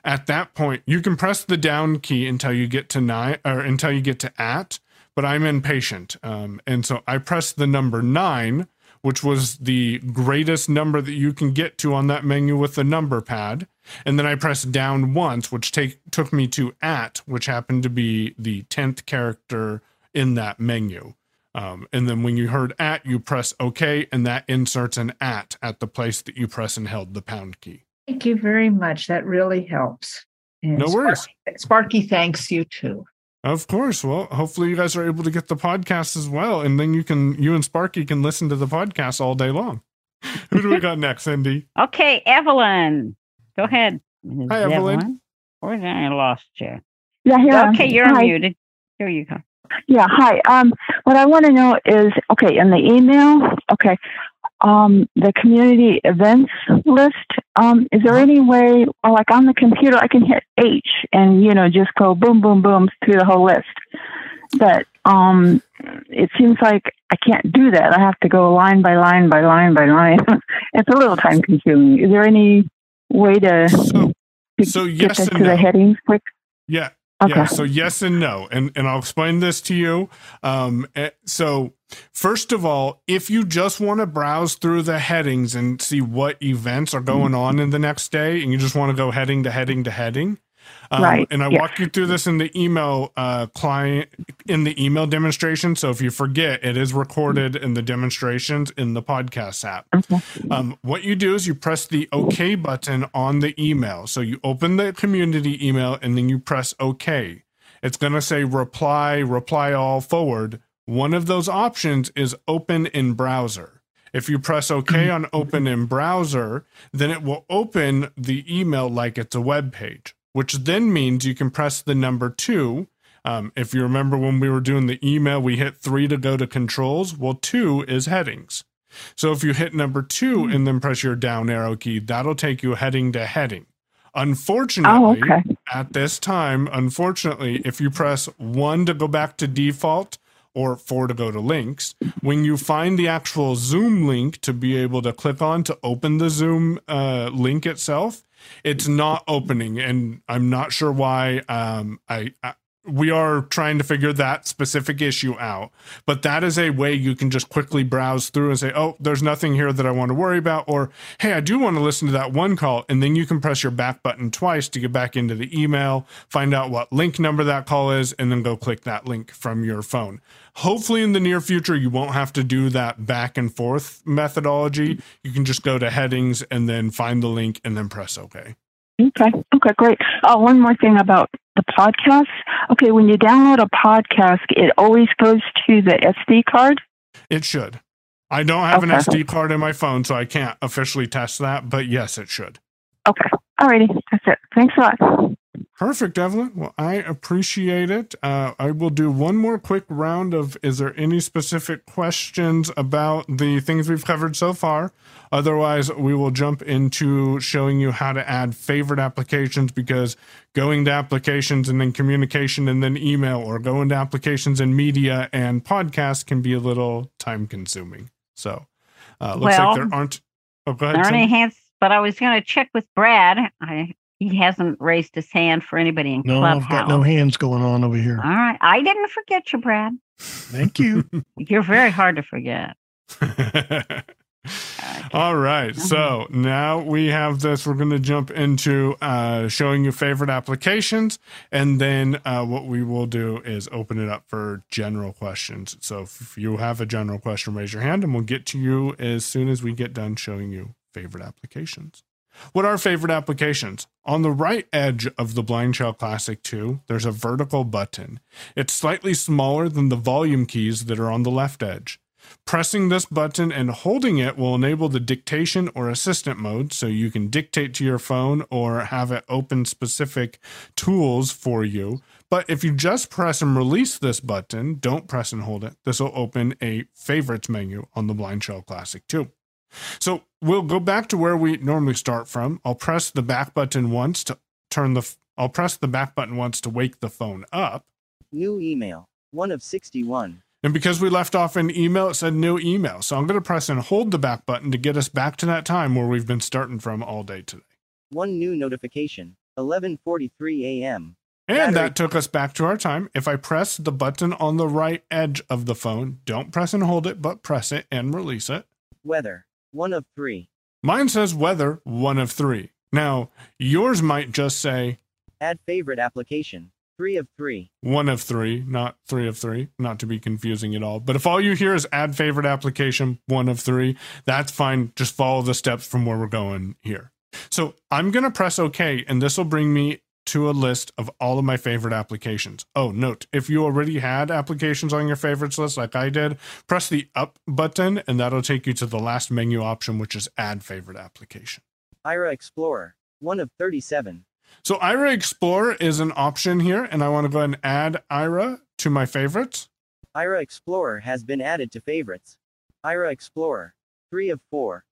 at that point you can press the down key until you get to nine or until you get to at but i'm impatient um, and so i pressed the number nine which was the greatest number that you can get to on that menu with the number pad and then i pressed down once which take took me to at which happened to be the 10th character in that menu um, and then when you heard at you press ok and that inserts an at at the place that you press and held the pound key Thank you very much. That really helps. And No worries. Sparky, Sparky thanks you too. Of course. Well, hopefully you guys are able to get the podcast as well, and then you can you and Sparky can listen to the podcast all day long. (laughs) Who do we got next, Cindy? Okay, Evelyn. Go ahead. Ms. Hi, Evelyn. Where's I lost you? Yeah, here. Okay, you're Hi. muted. Here you go. Yeah, hi. Um, what I want to know is okay in the email. Okay, um, the community events list. Um, is there any way, like on the computer, I can hit H and you know just go boom, boom, boom through the whole list. But um, it seems like I can't do that. I have to go line by line by line by line. (laughs) it's a little time consuming. Is there any way to, So, to so get yes that to no. the headings quick? Yeah. Okay. Yeah. So yes and no, and and I'll explain this to you. Um, eh, so first of all, if you just want to browse through the headings and see what events are going on in the next day, and you just want to go heading to heading to heading, um, Right, And I yeah. walk you through this in the email uh, client in the email demonstration. So if you forget, it is recorded in the demonstrations in the podcast app. Um, what you do is you press the OK button on the email. So you open the community email and then you press OK. It's going to say reply, reply all forward. One of those options is open in browser. If you press OK on open in browser, then it will open the email like it's a web page, which then means you can press the number two. Um, if you remember when we were doing the email, we hit three to go to controls. Well, two is headings. So if you hit number two and then press your down arrow key, that'll take you heading to heading. Unfortunately, Oh, okay. at this time, unfortunately, if you press one to go back to default or four to go to links, when you find the actual Zoom link to be able to click on to open the Zoom uh, link itself, it's not opening, and I'm not sure why. Um, I, I we are trying to figure that specific issue out, but that is a way you can just quickly browse through and say, "Oh, there's nothing here that I want to worry about," or "Hey, I do want to listen to that one call," and then you can press your back button twice to get back into the email, find out what link number that call is, and then go click that link from your phone. Hopefully, in the near future, you won't have to do that back and forth methodology. You can just go to headings and then find the link and then press OK. Okay. Okay, great. Oh, one more thing about the podcast. Okay, when you download a podcast, it always goes to the SD card. It should. I don't have an SD card in my phone, so I can't officially test that, but yes, it should. Okay. Alrighty. That's it. Thanks a lot. Perfect, Evelyn. Well, I appreciate it. Uh, I will do one more quick round of is there any specific questions about the things we've covered so far? Otherwise, we will jump into showing you how to add favorite applications because going to applications and then communication and then email or going to applications and media and podcast can be a little time consuming. So, uh, looks Well, like there aren't. Oh, go ahead. There aren't any hands, but I was going to check with Brad. I He hasn't raised his hand for anybody in No, I've got no hands going on over here. All right. I didn't forget you, Brad. Thank you. (laughs) You're very hard to forget. (laughs) All right. So now we have this. We're going to jump into uh, showing you favorite applications. And then uh, what we will do is open it up for general questions. So if you have a general question, raise your hand and we'll get to you as soon as we get done showing you favorite applications. What are favorite applications? On the right edge of the Blind Shell Classic 2, there's a vertical button. It's slightly smaller than the volume keys that are on the left edge. Pressing this button and holding it will enable the dictation or assistant mode, so you can dictate to your phone or have it open specific tools for you. But if you just press and release this button, don't press and hold it, this will open a favorites menu on the Blind Shell Classic 2. So we'll go back to where we normally start from. I'll press the back button once to turn the. f- I'll press the back button once to wake the phone up. New email. One of 61. And because we left off in email, it said new email. So I'm going to press and hold the back button to get us back to that time where we've been starting from all day today. One new notification. 11:43 a.m. And that took us back to our time. If I press the button on the right edge of the phone, don't press and hold it, but press it and release it. Weather. One of 3. Mine says weather, one of three. Now, yours might just say Add favorite application. 3 of 3. one of three, not three of three, not to be confusing at all. But if all you hear is add favorite application, one of three, that's fine. Just follow the steps from where we're going here. So I'm going to press OK, and this will bring me to a list of all of my favorite applications. Oh, note if you already had applications on your favorites list, like I did, press the up button, and that'll take you to the last menu option, which is add favorite application. Aira Explorer. 1 of 37. So Aira Explorer is an option here, and I want to go ahead and add Aira to my favorites. Aira Explorer has been added to favorites. Aira Explorer. 3 of 4.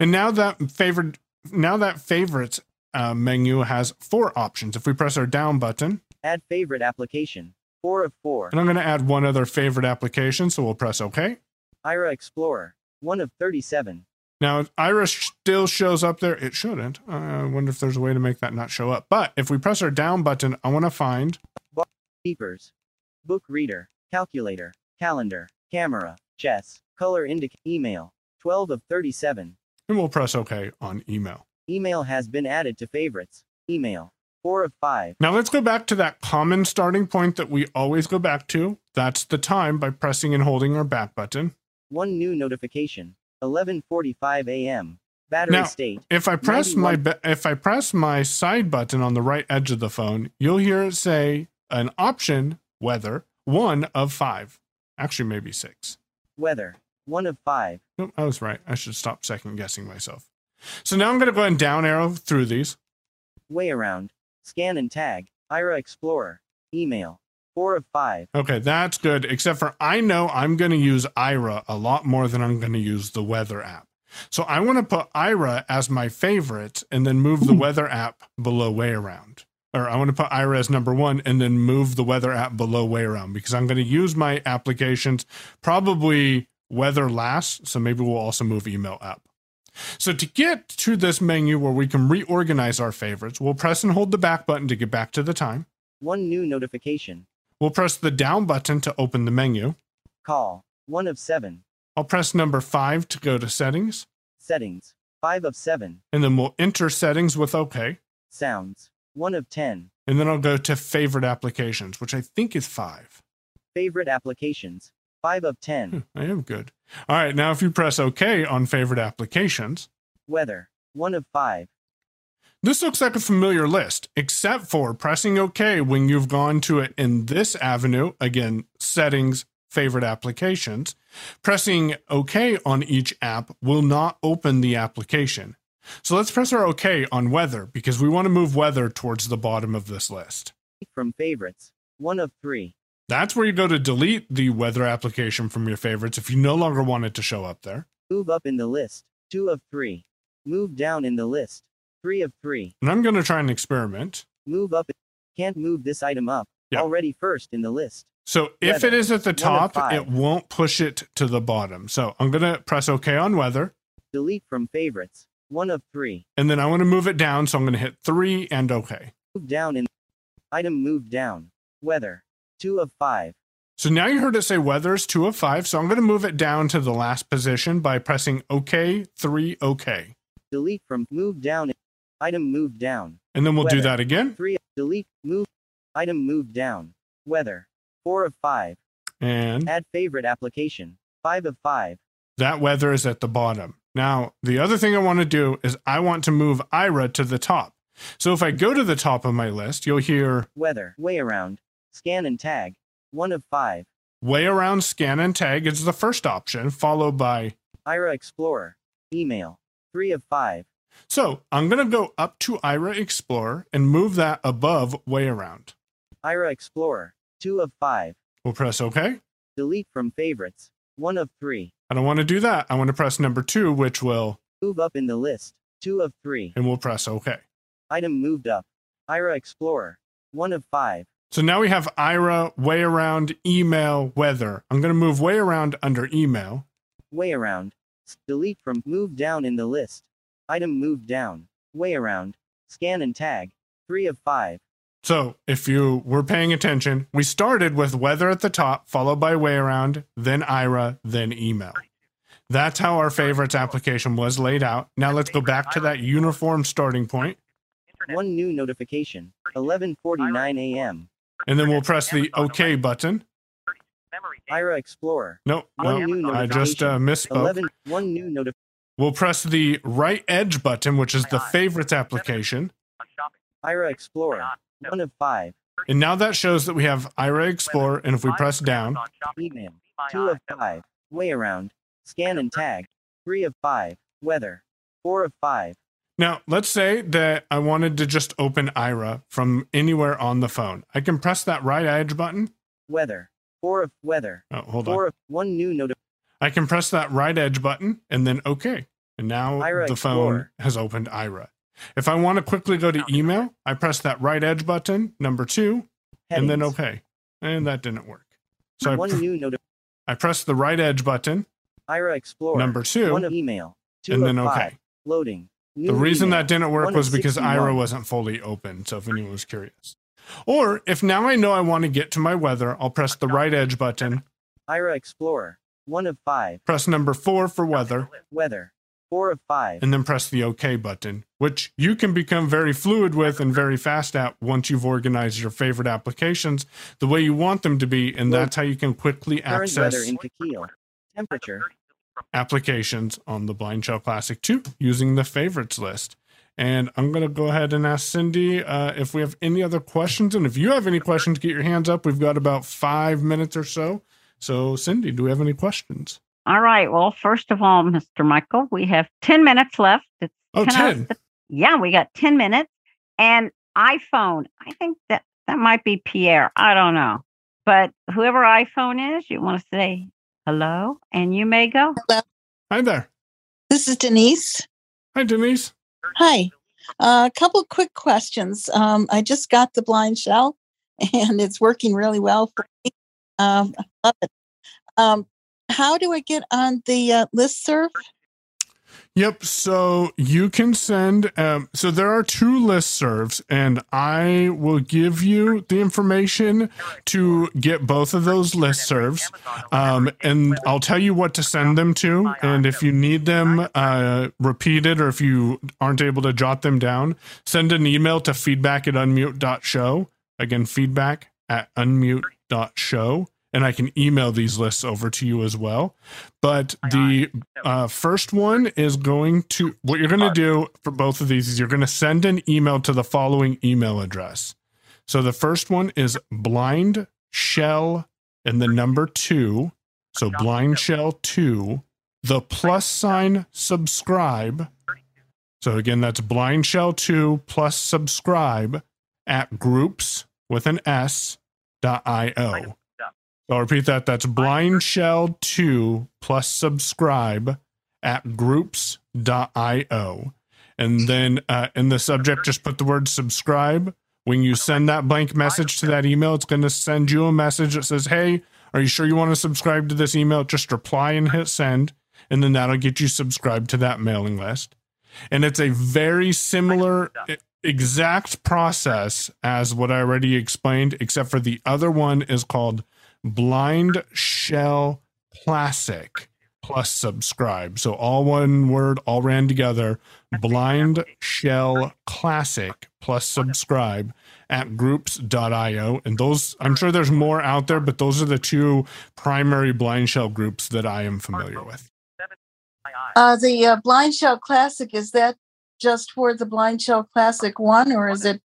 And now that favorite, now that favorites uh, menu has four options. If we press our down button, Add favorite application. 4 of 4. and I'm going to add one other favorite application, so we'll press OK. Aira Explorer. 1 of 37. Now, if Aira still shows up there. It shouldn't. Uh, I wonder if there's a way to make that not show up. But if we press our down button, I want to find Keepers. Book reader. Calculator. Calendar. Camera. Chess. Color indic. Email. 12 of 37. and we'll press OK on email. Email has been added to favorites. Email. 4 of 5. Now let's go back to that common starting point that we always go back to. That's the time by pressing and holding our back button. One new notification. 11:45 a.m. Battery Now, state. if I press my if I press my side button on the right edge of the phone, you'll hear it say an option weather one of five, actually maybe six. Weather. 1 of 5. Nope, I was right. I should stop second guessing myself. So now I'm going to go ahead and down arrow through these. Way around. Scan and tag. Aira Explorer. Email. 4 of 5. Okay, that's good. Except for I know I'm going to use Aira a lot more than I'm going to use the weather app. So I want to put Aira as my favorite and then move the hmm. weather app below way around. Or I want to put Aira as number one and then move the weather app below way around because I'm going to use my applications probably weather last. So maybe we'll also move email up. So to get to this menu where we can reorganize our favorites, we'll press and hold the back button to get back to the time. One new notification. We'll press the down button to open the menu. Call. 1 of 7. I'll press number five to go to settings, Settings. 5 of 7. and then we'll enter settings with OK. Sounds. 1 of 10. And then I'll go to favorite applications, which I think is five. Favorite applications. 5 of 10. Hmm, I am good. All right, now if you press OK on favorite applications, Weather. 1 of 5. this looks like a familiar list, except for pressing OK when you've gone to it in this avenue. Again, settings, favorite applications. Pressing OK on each app will not open the application. So let's press our OK on weather because we want to move weather towards the bottom of this list. From favorites. 1 of 3. That's where you go to delete the weather application from your favorites if you no longer want it to show up there. Move up in the list. 2 of 3. Move down in the list. 3 of 3. And I'm going to try and experiment. Move up. Can't move this item up. Yeah. Already first in the list. So if Weather. it is at the top, it won't push it to the bottom. So I'm going to press OK on weather. Delete from favorites. One of three. And then I want to move it down. So I'm going to hit three and OK. Move down in. Item moved down. Weather. Two of five. So now you heard it say weather is two of five. So I'm going to move it down to the last position by pressing OK, three, OK. Delete from move down. Item moved down. And then we'll do that again. Three. Delete. Move. Item moved down. Weather. Four of five. And Add favorite application. Five of five. that weather is at the bottom. Now, the other thing I want to do is I want to move Aira to the top. So if I go to the top of my list, you'll hear Weather. Way around. Scan and tag. One of five. way around scan and tag is the first option, followed by. Aira Explorer. Email. Three of five. So I'm going to go up to Aira Explorer and move that above way around. Aira Explorer. Two of five. We'll press OK. Delete from favorites. One of three. I don't want to do that. I want to press number two, which will, Move up in the list. Two of three. and we'll press OK. Item moved up. Aira Explorer. One of five. So now we have Aira, way around, email, weather. I'm going to move way around under email. Way around. Delete from move down in the list. Item moved down. Way around. Scan and tag. Three of five. So if you were paying attention, we started with weather at the top, followed by way around, then Aira, then email. That's how our favorites application was laid out. Now let's go back to that uniform starting point. point, One new notification. 11:49 a.m. and then we'll press the OK button. Aira Explorer. No, One new no, I just uh, notification. misspoke. 11. One new notification. We'll press the right edge button, which is the favorites application. Aira Explorer. One of five. And now that shows that we have Aira Explorer. And if we press down, Email. Two of five. Way around. Scan and tag. Three of five. Weather. Four of five. Now let's say that I wanted to just open Aira from anywhere on the phone. I can press that right edge button. Weather. Or of weather. Oh, hold on. Four of one new notification. I can press that right edge button and then OK. And now Aira the phone Explorer. has opened Aira. If I want to quickly go to email, I press that right edge button, number two, and then OK. And that didn't work. So I, pr- new notification. I press the right edge button, Aira Explorer. number two, One of email. Two and then OK. five. The reason that didn't work was because 61. Aira wasn't fully open. So if anyone was curious. Or if now I know I want to get to my weather, I'll press the right edge button, Aira Explorer. One of five. press number four for weather, Weather. Four of five. and then press the OK button, which you can become very fluid with and very fast at once you've organized your favorite applications the way you want them to be. And that's how you can quickly access. Current weather in Kikil. Temperature. Applications on the Blind Shell Classic 2 using the favorites list. And I'm going to go ahead and ask Cindy uh, if we have any other questions. And if you have any questions, get your hands up. We've got about five minutes or so. So, Cindy, do we have any questions? All right. Well, first of all, Mr. Michael, we have 10 minutes left. It's Oh, 10 hours- 10. Yeah, we got 10 minutes. And iPhone, I think that that might be Pierre. I don't know. But whoever iPhone is, you want to say hello and you may go. Hi there. This is Denise. Hi, Denise. Hi. Uh, a couple of quick questions. Um, I just got the blind shell (laughs) and it's working really well for me. Um, I love it. Um, how do I get on the uh, list serve? Yep. So you can send. Um, so there are two listservs, and I will give you the information to get both of those listservs. Um, and I'll tell you what to send them to. And if you need them uh, repeated or if you aren't able to jot them down, send an email to feedback at unmute.show. Again, feedback at unmute.show. And I can email these lists over to you as well. But the uh, first one is going to, what you're going to do for both of these is you're going to send an email to the following email address. So the first one is blind shell and the number two. So blind shell two, the plus sign subscribe. So again, that's blind shell two plus subscribe at groups with an S dot io. So I'll repeat that. That's blind shell two plus subscribe at groups.io. And then uh, in the subject, just put the word subscribe. When you send that blank message to that email, it's going to send you a message that says, Hey, are you sure you want to subscribe to this email? Just reply and hit send. And then that'll get you subscribed to that mailing list. And it's a very similar exact process as what I already explained, except for the other one is called Blind Shell Classic plus subscribe. So all one word, all ran together. Blind Shell Classic plus subscribe at groups.io. And those, I'm sure there's more out there, but those are the two primary blind shell groups that I am familiar with. Uh, the uh, Blind Shell Classic, is that just for the Blind Shell Classic one or is it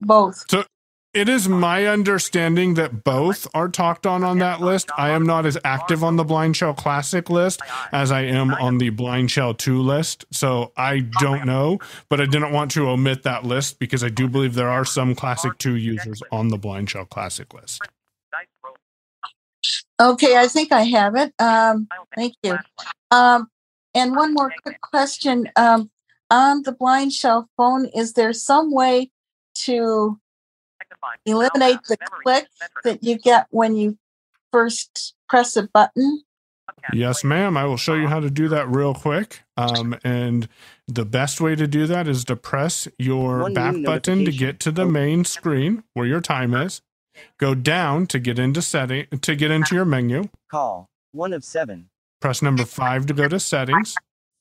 both? So it is my understanding that both are talked on on that list. I am not as active on the Blind Shell Classic list as I am on the Blind Shell 2 list. So I don't know, but I didn't want to omit that list because I do believe there are some Classic 2 users on the Blind Shell Classic list. Okay, I think I have it. Um, thank you. Um, and one more quick question. Um, on the blind shell phone, is there some way to eliminate the click that you get when you first press a button? Yes, ma'am. I will show you how to do that real quick. Um, and the best way to do that is to press your One back button to get to the main screen where your time is. Go down to get into setting to get into your menu. Call. One of seven. Press number five to go to settings.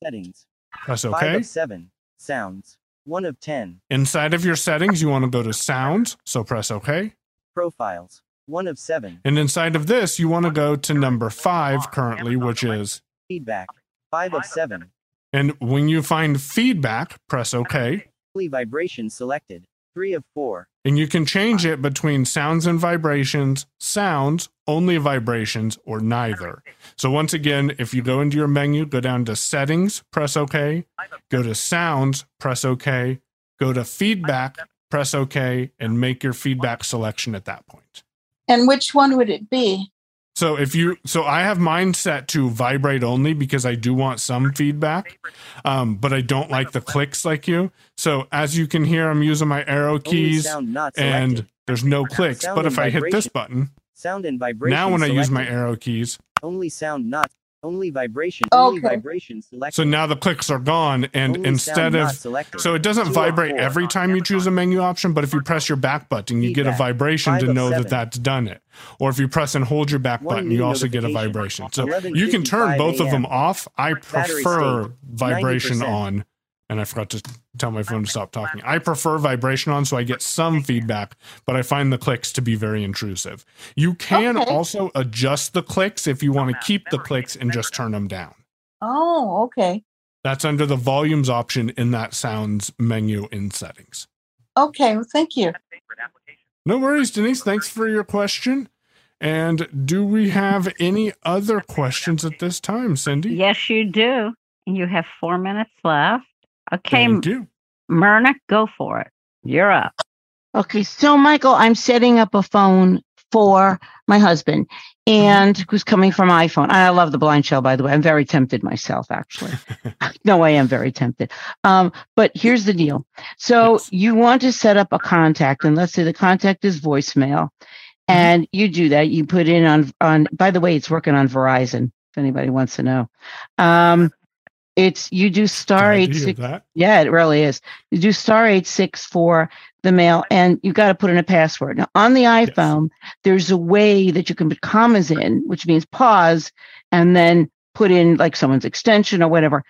Settings. Press Five of seven. Sounds. One of ten. Inside of your settings, you want to go to sound, So press OK. Profiles. One of seven. And inside of this, you want to go to number five currently, which is, Feedback. Five of seven. and when you find feedback, press OK. Vibration selected. Three of four. And you can change it between sounds and vibrations, sounds, only vibrations, or neither. So, once again, if you go into your menu, go down to settings, press OK, go to sounds, press OK, go to feedback, press OK, and make your feedback selection at that point. And which one would it be? So if you, so I have mine set to vibrate only because I do want some feedback, um, but I don't like the clicks like you. So as you can hear, I'm using my arrow keys and there's no clicks. Sound But if I hit this button, Sound and vibration. now when I use my arrow keys, Only sound not. Only vibration. Only Okay. vibration selected. so now the clicks are gone. And Only instead of, so it doesn't Two vibrate four. every time you choose a menu option, but if you press your back button, you get a vibration to Five of know that that's done it. Or if you press and hold your back One button, you also get a vibration. So you can turn both of them off. I prefer state, vibration 90%. on. And I forgot to tell my phone to stop talking. I prefer vibration on so I get some feedback, but I find the clicks to be very intrusive. You can Okay. also adjust the clicks if you want to keep the clicks and just turn them down. Oh, okay. That's under the volumes option in that sounds menu in settings. Okay, well, thank you. No worries, Denise. Thanks for your question. And do we have any other questions at this time, Cindy? Yes, you do. You have four minutes left. Okay, Thank you. Myrna, go for it. You're up. Okay, so Michael, I'm setting up a phone for my husband and who's coming from iPhone. I love the blind shell, by the way. I'm very tempted myself, actually. (laughs) no, I am very tempted. Um, but here's the deal. So Yes. you want to set up a contact, and let's say the contact is voicemail, and you do that. You put in on on. By the way, it's working on Verizon. If anybody wants to know, um, it's you do star eight six. that. Yeah, it really is. You do star eight six for the mail, and you got to put in a password. Now, on the iPhone, there's a way that you can put commas in, which means pause, and then put in like someone's extension or whatever.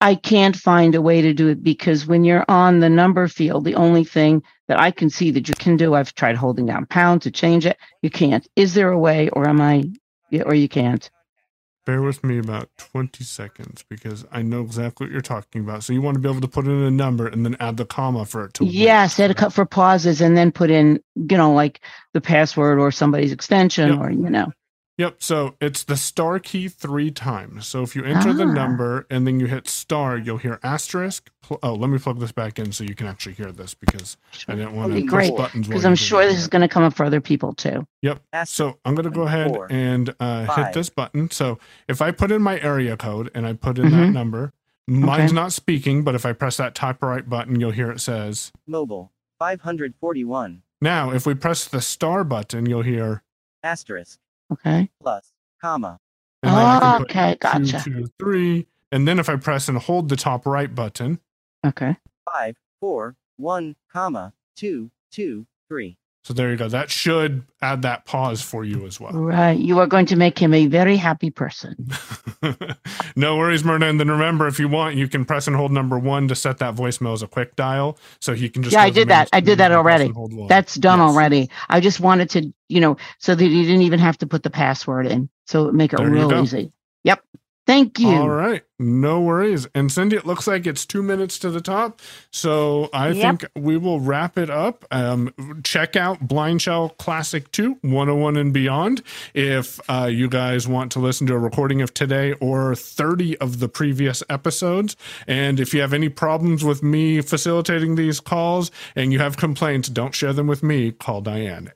I can't find a way to do it because when you're on the number field, the only thing that I can see that you can do, I've tried holding down pound to change it. You can't. Is there a way, or am I, yeah, or you can't? Bear with me about 20 seconds because I know exactly what you're talking about. So you want to be able to put in a number and then add the comma for it to. Yes, had to cut for pauses and then put in, you know, like the password or somebody's extension Yep. or, you know. Yep. So it's the star key three times. So if you enter the Ah. number and then you hit star, you'll hear asterisk. Pl- Oh, let me plug this back in so you can actually hear this because I didn't want Okay, to great. push buttons. Because I'm sure this is going to come up for other people too. Yep. Asterisk. So I'm going to go ahead Four. and uh, hit this button. So if I put in my area code and I put in that Mhm. number, mine's Okay. not speaking, but if I press that top right button, you'll hear it says. Mobile. 541. Now, if we press the star button, you'll hear. Asterisk. Okay. Plus. Comma. And then I can ah, put Okay, gotcha. two, three. And then if I press and hold the top right button, Okay. five, four, one, comma, two, two, three. So there you go. That should add that pause for you as well. Right. You are going to make him a very happy person. (laughs) no worries, Myrna. And then remember, if you want, you can press and hold number one to set that voicemail as a quick dial. So he can just. yeah, I did that. I did that screen and press already. and hold one. That's done Yes. already. I just wanted to, you know, so that you didn't even have to put the password in. So make it There real easy. Yep. Thank you. All right. No worries. And Cindy, it looks like it's two minutes to the top. So I Yep. think we will wrap it up. Um, check out Blind Shell Classic 2 101 and beyond. If uh, you guys want to listen to a recording of today or 30 of the previous episodes. And if you have any problems with me facilitating these calls and you have complaints, don't share them with me. Call Diane